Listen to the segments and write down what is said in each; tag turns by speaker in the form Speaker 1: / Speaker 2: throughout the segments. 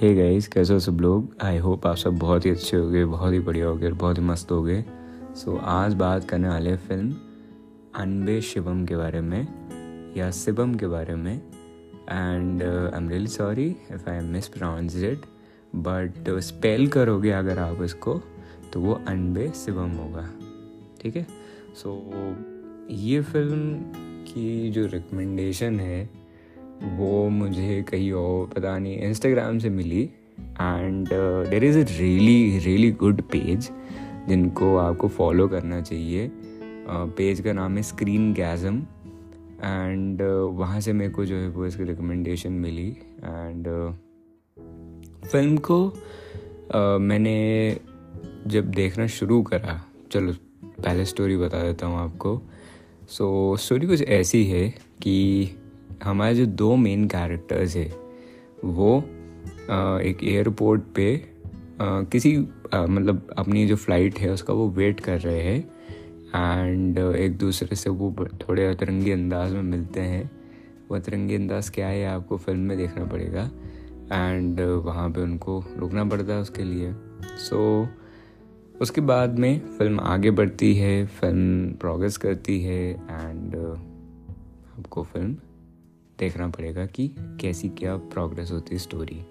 Speaker 1: Hey guys कैसे हो सब लोग? आई होप आप सब बहुत ही अच्छे हो गए बहुत ही बढ़िया हो गए बहुत ही मस्त हो गए सो so, आज बात करने वाले फ़िल्म अनबे शिवम के बारे में या शिवम के बारे में। And I am really sorry if I mispronounce it but spell करोगे अगर आप इसको तो वो अनबे शिवम होगा। ठीक है? सो so, ये फ़िल्म की जो रिकमेंडेशन है वो मुझे कहीं और पता नहीं इंस्टाग्राम से मिली। And there is a really really good page जिनको आपको फॉलो करना चाहिए। पेज uh, का नाम है स्क्रीन गैज़म एंड वहाँ से मेरे को जो है वो इसकी रिकमेंडेशन मिली। एंड uh, फ़िल्म को uh, मैंने जब देखना शुरू करा चलो पहले स्टोरी बता देता हूँ आपको। सो so, स्टोरी कुछ ऐसी है कि हमारे जो दो मेन कैरेक्टर्स है वो एक एयरपोर्ट पे किसी मतलब अपनी जो फ़्लाइट है उसका वो वेट कर रहे हैं एंड एक दूसरे से वो थोड़े अतरंगी अंदाज में मिलते हैं। वो अतरंगी अंदाज क्या है आपको फ़िल्म में देखना पड़ेगा एंड वहाँ पे उनको रुकना पड़ता है उसके लिए। सो so, उसके बाद में फ़िल्म आगे बढ़ती है फ़िल्म प्रोग्रेस करती है एंड आपको फ़िल्म देखना पड़ेगा कि कैसी क्या प्रोग्रेस होती है स्टोरी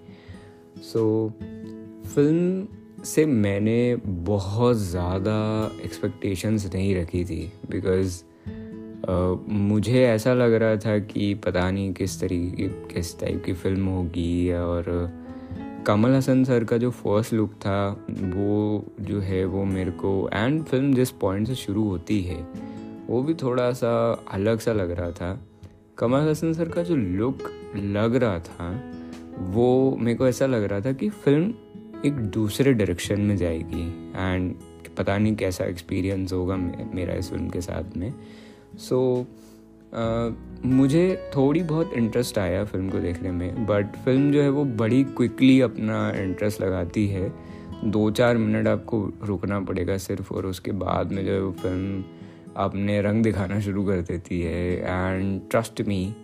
Speaker 1: सो so, फ़िल्म से मैंने बहुत ज़्यादा एक्सपेक्टेशंस नहीं रखी थी बिकॉज़ uh, मुझे ऐसा लग रहा था कि पता नहीं किस तरीके किस टाइप की फ़िल्म होगी और कमल हसन सर का जो फ़र्स्ट लुक था वो जो है वो मेरे को एंड फ़िल्म जिस पॉइंट से शुरू होती है वो भी थोड़ा सा अलग सा लग रहा था। कमल हसन सर का जो लुक लग रहा था वो मेरे को ऐसा लग रहा था कि फ़िल्म एक दूसरे डायरेक्शन में जाएगी। एंड पता नहीं कैसा एक्सपीरियंस होगा मेरा इस फ़िल्म के साथ में। सो so, uh, मुझे थोड़ी बहुत इंटरेस्ट आया फ़िल्म को देखने में बट फ़िल्म जो है वो बड़ी क्विकली अपना इंटरेस्ट लगाती है। दो चार मिनट आपको रुकना पड़ेगा सिर्फ़ और उसके बाद में जो है वो फ़िल्म अपने रंग दिखाना शुरू कर देती है and trust me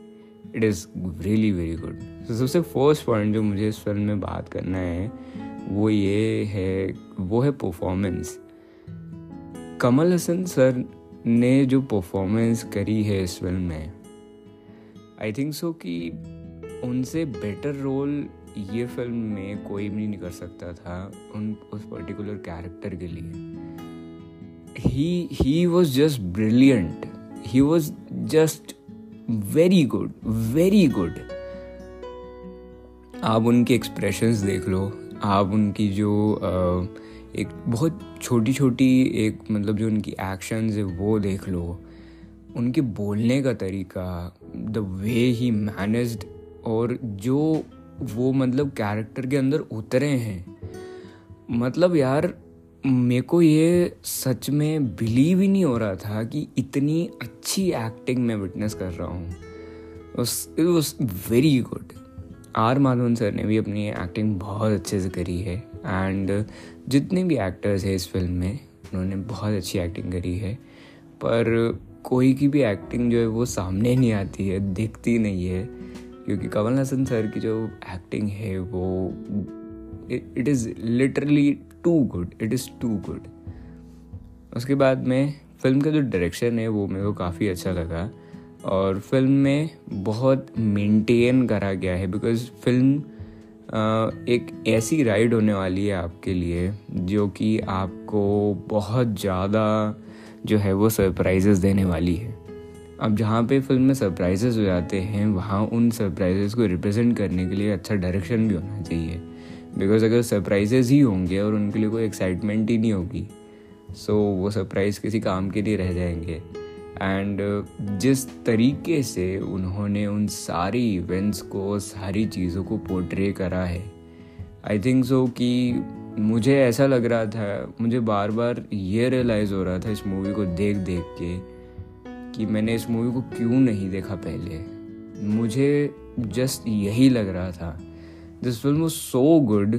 Speaker 1: it is really very good सबसे फ़र्स्ट पॉइंट जो मुझे इस फ़िल्म में बात करना है, वो ये है, वो है परफॉर्मेंस कमल हसन सर ने जो परफॉर्मेंस करी है इस फ़िल्म में आई थिंक सो कि उनसे बेटर रोल ये फ़िल्म में कोई भी नहीं कर सकता था उन, उस पर्टिकुलर कैरेक्टर के लिए. He he was just brilliant. He was just very good very good आप उनके एक्सप्रेशंस देख लो, आप उनकी जो एक बहुत छोटी छोटी एक मतलब जो उनकी एक्शंस है, वो देख लो। उनके बोलने का तरीका द वे ही मैनेज्ड और जो वो मतलब कैरेक्टर के अंदर उतरे हैं। मतलब यार मेरे को ये सच में बिलीव ही नहीं हो रहा था कि इतनी अच्छी एक्टिंग मैं विटनेस कर रहा हूँ। It was very good R Madhavan sir ने भी अपनी एक्टिंग बहुत अच्छे से करी है। एंड जितने भी एक्टर्स हैं इस फ़िल्म में, उन्होंने बहुत अच्छी एक्टिंग करी है। पर कोई की भी एक्टिंग जो है वो सामने नहीं आती है, दिखती नहीं है। क्योंकि कमल हसन सर की जो एक्टिंग है वो it is literally too good, it is too good. उसके बाद में फ़िल्म का जो डायरेक्शन है वो मेरे को काफ़ी अच्छा लगा और फ़िल्म में बहुत मेंटेन करा गया है बिकॉज़ फ़िल्म एक ऐसी राइड होने वाली है आपके लिए जो कि आपको बहुत ज़्यादा जो है वो सरप्राइजेस देने वाली है। अब जहाँ पे फ़िल्म में सरप्राइजेस हो जाते हैं, वहाँ उन सरप्राइजेस को रिप्रेजेंट करने के लिए अच्छा डायरेक्शन भी होना चाहिए। बिकॉज़ अगर सरप्राइजेज ही होंगे और उनके लिए कोई एक्साइटमेंट ही नहीं होगी सो so, वो सरप्राइज़ किसी काम के लिए रह जाएँगे। एंड uh, जिस तरीके से उन्होंने उन सारी इवेंट्स को सारी चीज़ों को पोर्ट्रे करा है आई थिंक सो कि मुझे ऐसा लग रहा था मुझे बार बार ये रियलाइज़ हो रहा था इस मूवी को देख देख के कि मैंने इस मूवी को क्यों नहीं देखा पहले। मुझे जस्ट यही लग रहा था। This film was so good.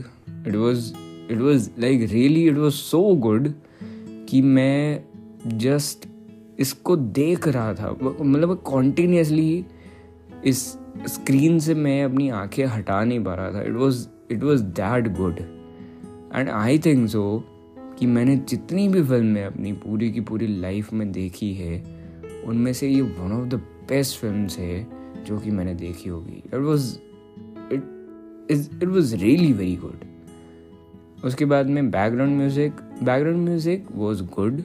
Speaker 1: It was it was, like, really, it was so good कि मैं जस्ट इसको देख रहा था। मतलब कॉन्टीन्यूसली इस स्क्रीन से मैं अपनी आँखें हटा नहीं पा रहा था। It was it was that good and I think so कि मैंने जितनी भी फ़िल्में अपनी पूरी की पूरी लाइफ में देखी है, उनमें से ये one of the best film है जो कि मैंने देखी होगी। It was is it was really very good उसके बाद में background music background music was good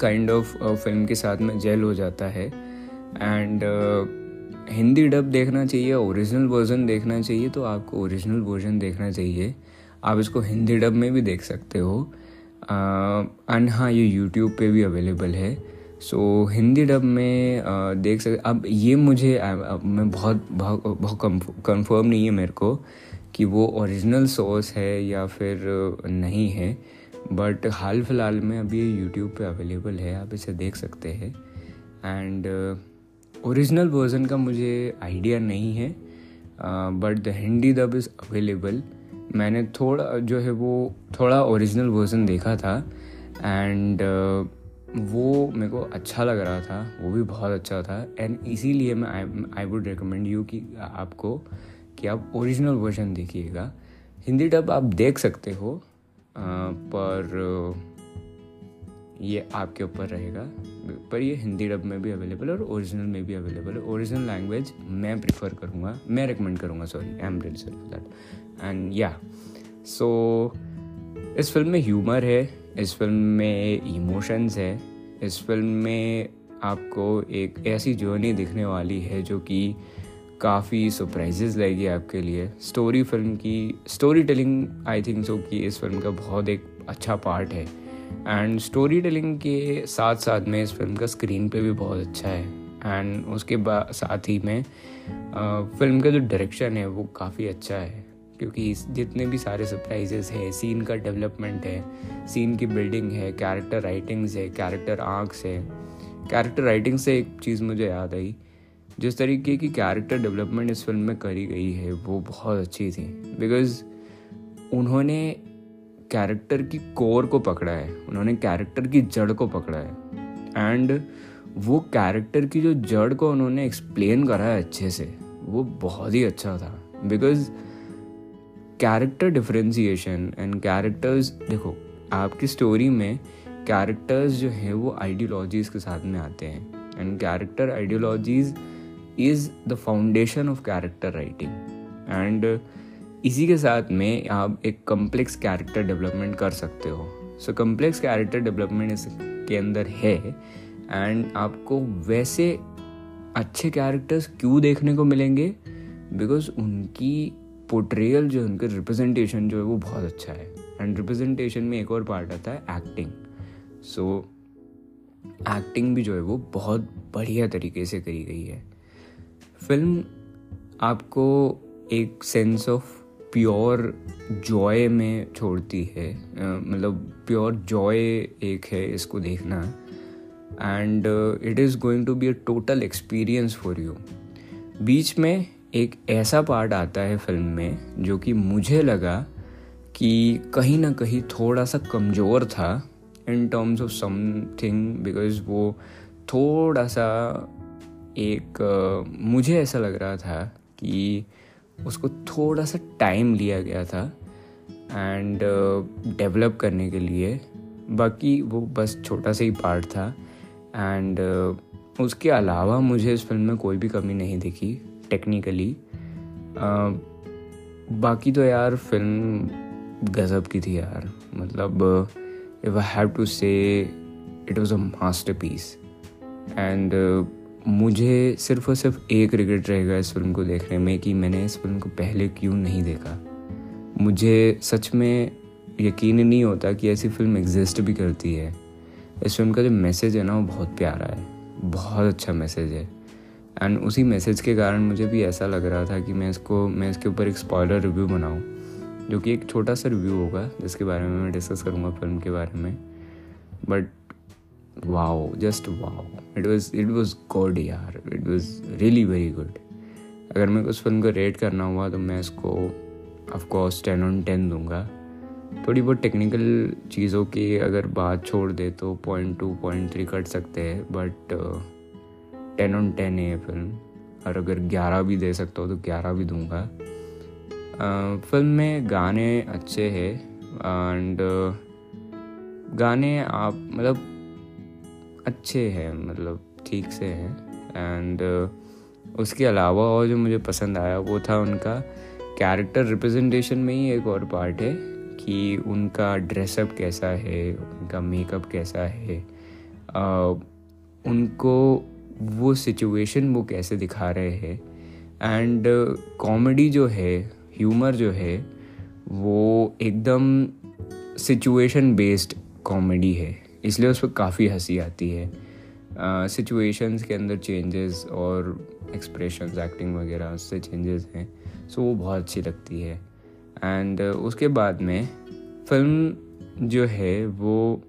Speaker 1: kind of film के साथ में जेल हो जाता है. एंड uh, हिंदी डब देखना चाहिए ओरिजिनल वर्जन देखना चाहिए तो आपको ओरिजिनल वर्जन देखना चाहिए. आप इसको हिंदी डब में भी देख सकते हो. एंड uh, हाँ ये यूट्यूब पे भी अवेलेबल है. सो so, हिंदी डब में uh, देख सकते अब ये मुझे uh, मैं बहुत बहुत कंफर्म नहीं है मेरे को कि वो ओरिजिनल सोर्स है या फिर नहीं है बट हाल फ़िलहाल में अभी ये यूट्यूब पे अवेलेबल है आप इसे देख सकते हैं। एंड ओरिजिनल वर्जन का मुझे आइडिया नहीं है बट द हिंदी दब इज़ अवेलेबल मैंने थोड़ा जो है वो थोड़ा ओरिजिनल वर्जन देखा था। एंड uh, वो मेरे को अच्छा लग रहा था वो भी बहुत अच्छा था। एंड इसीलिए मैं आई वुड रिकमेंड यू कि आपको कि आप ओरिजिनल वर्जन देखिएगा। हिंदी डब आप देख सकते हो आ, पर ये आपके ऊपर रहेगा। पर ये हिंदी डब में भी अवेलेबल है और ओरिजिनल में भी अवेलेबल है। ओरिजिनल लैंग्वेज मैं प्रिफर करूँगा मैं रिकमेंड करूँगा sorry I am real sorry for that and yeah so इस फ़िल्म में ह्यूमर है इस फ़िल्म में इमोशंस है। इस फ़िल्म में आपको एक ऐसी जर्नी दिखने वाली है जो कि काफ़ी सरप्राइजेज लाएगी आपके लिए। स्टोरी फ़िल्म की story telling I think so कि इस फ़िल्म का बहुत एक अच्छा पार्ट है। एंड स्टोरी टेलिंग के साथ साथ में इस फ़िल्म का स्क्रीन पे भी बहुत अच्छा है। एंड उसके साथ ही में आ, फ़िल्म का जो डायरेक्शन है वो काफ़ी अच्छा है। क्योंकि जितने भी सारे सरप्राइजेस है सीन का डेवलपमेंट है सीन की बिल्डिंग है कैरेक्टर राइटिंग्स है कैरेक्टर आर्क्स है। कैरेक्टर राइटिंग से एक चीज़ मुझे याद आई, जिस तरीके की कैरेक्टर डेवलपमेंट इस फ़िल्म में करी गई है, वो बहुत अच्छी थी। बिकॉज़ उन्होंने कैरेक्टर की कोर को पकड़ा है, उन्होंने कैरेक्टर की जड़ को पकड़ा है। एंड वो कैरेक्टर की जो जड़ को उन्होंने एक्सप्लेन करा है अच्छे से, वो बहुत ही अच्छा था। Because character differentiation and characters देखो, आपकी स्टोरी में कैरेक्टर्स जो हैं वो आइडियोलॉजीज़ के साथ में आते हैं। And character ideologies is the foundation of character writing and इसी के साथ में आप एक कम्प्लेक्स कैरेक्टर डेवलपमेंट कर सकते हो। सो कम्प्लेक्स कैरेक्टर डेवलपमेंट इसके अंदर है। एंड आपको वैसे अच्छे कैरेक्टर्स क्यों देखने को मिलेंगे? बिकॉज़ उनकी पोट्रियल जो है, उनका रिप्रेजेंटेशन जो है, वो बहुत अच्छा है। एंड रिप्रेजेंटेशन में एक और पार्ट आता है एक्टिंग सो एक्टिंग भी जो है, वो बहुत बढ़िया तरीके से करी गई है। फ़िल्म आपको एक सेंस ऑफ़ प्योर जॉय में छोड़ती है। मतलब प्योर जॉय एक है इसको देखना। And it is going to be a total experience for you बीच में एक ऐसा पार्ट आता है फ़िल्म में, जो कि मुझे लगा कि कहीं ना कहीं थोड़ा सा कमज़ोर था in terms of something because वो थोड़ा सा एक, मुझे ऐसा लग रहा था कि उसको थोड़ा सा टाइम लिया गया था एंड डेवलप करने के लिए। बाकी वो बस छोटा सा ही पार्ट था एंड उसके अलावा मुझे इस फ़िल्म में कोई भी कमी नहीं दिखी। टेक्निकली बाकी तो यार फ़िल्म गज़ब की थी यार। मतलब if I have to say it was a masterpiece and मुझे सिर्फ़ और सिर्फ़ एक रिग्रेट रहेगा इस फ़िल्म को देखने में कि मैंने इस फ़िल्म को पहले क्यों नहीं देखा। मुझे सच में यकीन नहीं होता कि ऐसी फ़िल्म एग्जिस्ट भी करती है। इस फ़िल्म का जो मैसेज है ना, वो बहुत प्यारा है। बहुत अच्छा मैसेज है। एंड उसी मैसेज के कारण मुझे भी ऐसा लग रहा था कि मैं इसको, मैं इसके ऊपर एक स्पॉयलर रिव्यू बनाऊँ, जो कि एक छोटा सा रिव्यू होगा, जिसके बारे में मैं डिस्कस करूँगा फ़िल्म के बारे में। But wow just wow it was it was good यार. It was really very good अगर मैं उस फ़िल्म को रेट करना हुआ तो मैं इसको ऑफकोर्स टेन ऑन टेन दूँगा। थोड़ी बहुत टेक्निकल चीज़ों की अगर बात छोड़ दे तो point two point three cut सकते हैं बट टेन ऑन टेन है ये फ़िल्म। और अगर ग्यारह भी दे सकता हो तो ग्यारह भी दूँगा। फ़िल्म में गाने अच्छे हैं। एंड गाने आप मतलब अच्छे हैं मतलब ठीक से हैं। एंड उसके अलावा और जो मुझे पसंद आया वो था उनका कैरेक्टर रिप्रेजेंटेशन में ही एक और पार्ट है कि उनका ड्रेसअप कैसा है उनका मेकअप कैसा है। आ, उनको वो सिचुएशन वो कैसे दिखा रहे हैं? एंड कॉमेडी जो है ह्यूमर जो है वो एकदम सिचुएशन बेस्ड कॉमेडी है। इसलिए उस पर काफ़ी हँसी आती है। सिचुएशंस uh, के अंदर चेंजेस और एक्सप्रेशंस एक्टिंग वगैरह उससे चेंजेस हैं। सो so, वो बहुत अच्छी लगती है। एंड uh, उसके बाद में फ़िल्म जो है वो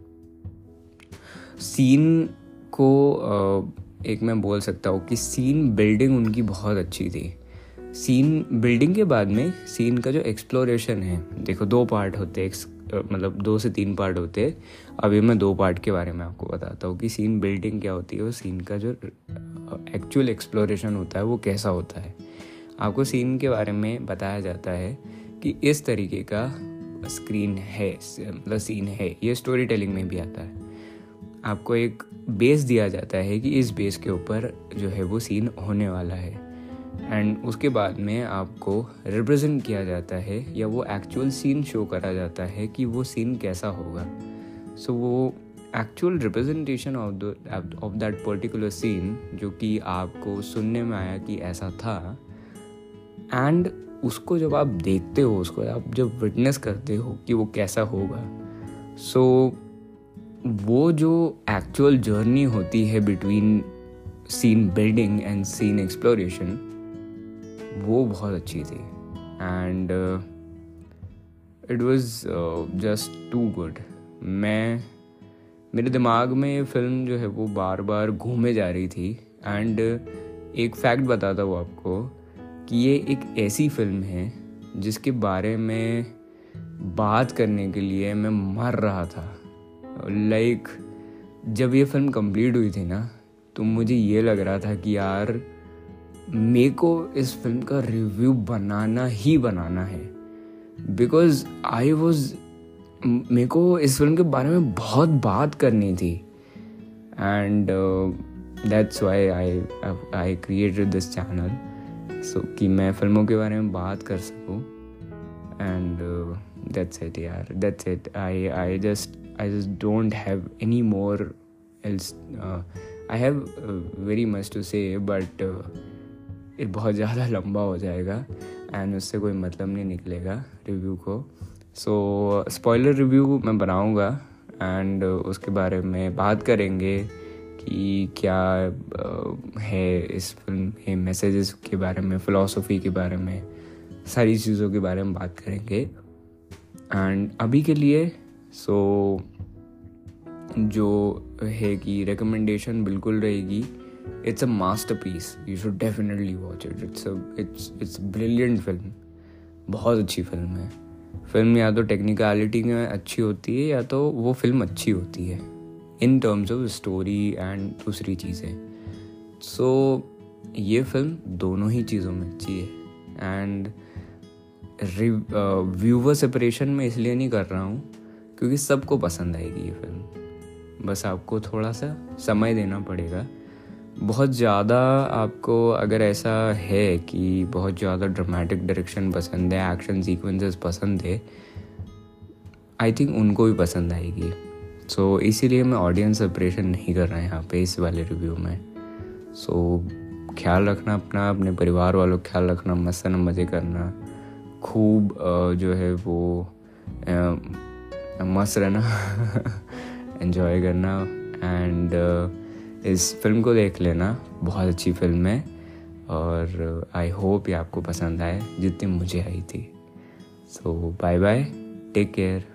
Speaker 1: सीन को uh, एक मैं बोल सकता हूँ कि सीन बिल्डिंग उनकी बहुत अच्छी थी। सीन बिल्डिंग के बाद में सीन का जो एक्सप्लोरेशन है, देखो दो पार्ट होते हैं मतलब दो से तीन पार्ट होते हैं। अभी मैं दो पार्ट के बारे में आपको बताता हूँ कि सीन बिल्डिंग क्या होती है और सीन का जो एक्चुअल एक्सप्लोरेशन होता है वो कैसा होता है। आपको सीन के बारे में बताया जाता है कि इस तरीके का स्क्रीन है मतलब सीन है। ये स्टोरी टेलिंग में भी आता है। आपको एक बेस दिया जाता है कि इस बेस के ऊपर जो है वो सीन होने वाला है। एंड उसके बाद में आपको रिप्रेजेंट किया जाता है या वो एक्चुअल सीन शो करा जाता है कि वो सीन कैसा होगा। सो so, वो actual representation of the of that particular scene जो कि आपको सुनने में आया कि ऐसा था। एंड उसको जब आप देखते हो उसको आप जब विटनेस करते हो कि वो कैसा होगा। सो so, वो जो एक्चुअल जर्नी होती है between scene building and scene exploration वो बहुत अच्छी थी। And it was just too good मैं, मेरे दिमाग में ये फ़िल्म जो है वो बार बार घूमे जा रही थी। एंड एक फैक्ट बताता हूँ आपको कि ये एक ऐसी फ़िल्म है जिसके बारे में बात करने के लिए मैं मर रहा था। लाइक जब ये फ़िल्म कंप्लीट हुई थी ना तो मुझे ये लग रहा था कि यार मे को इस फ़िल्म का रिव्यू बनाना ही बनाना है। बिकॉज़ आई वॉज़ मे को इस फ़िल्म के बारे में बहुत बात करनी थी। And that's why I I created this channel so कि मैं फ़िल्मों के बारे में बात कर सकूँ। एंड दैट्स इट यार that's it I I just I just don't have any more else I have very much to say but ये बहुत ज़्यादा लंबा हो जाएगा एंड उससे कोई मतलब नहीं निकलेगा रिव्यू को। सो स्पॉइलर रिव्यू मैं बनाऊँगा एंड उसके बारे में बात करेंगे कि क्या है इस फ़िल्म के मैसेजेस के बारे में फ़िलासफ़ी के बारे में, सारी चीज़ों के बारे में बात करेंगे। एंड अभी के लिए सो so, जो है कि रिकमेंडेशन बिल्कुल रहेगी। It's a masterpiece you should definitely watch it it's it's it's brilliant film. बहुत अच्छी फ़िल्म है। फ़िल्म या तो टेक्निकलिटी में अच्छी होती है या तो वो फ़िल्म अच्छी होती है। In terms of story and दूसरी चीज़ें। सो so, ये फ़िल्म दोनों ही चीज़ों में अच्छी है। एंड व्यूवर सेपरेशन में इसलिए नहीं कर रहा हूँ। क्योंकि सबको पसंद आएगी ये फ़िल्म। बस आपको थोड़ा सा समय देना पड़ेगा। बहुत ज़्यादा आपको अगर ऐसा है कि बहुत ज़्यादा ड्रामेटिक डायरेक्शन पसंद है एक्शन सीक्वेंसेस पसंद है आई थिंक उनको भी पसंद आएगी। सो so, इसीलिए मैं ऑडियंस सेपरेशन नहीं कर रहा यहाँ पे इस वाले रिव्यू में। सो so, ख्याल रखना अपना अपने परिवार वालों का ख्याल रखना मस्त मज़े करना। खूब जो है वो मस्त रहना। इन्जॉय करना। एंड इस फ़िल्म को देख लेना। बहुत अच्छी फ़िल्म है। और आई होप ये आपको पसंद आए, जितनी मुझे आई थी। So bye bye take care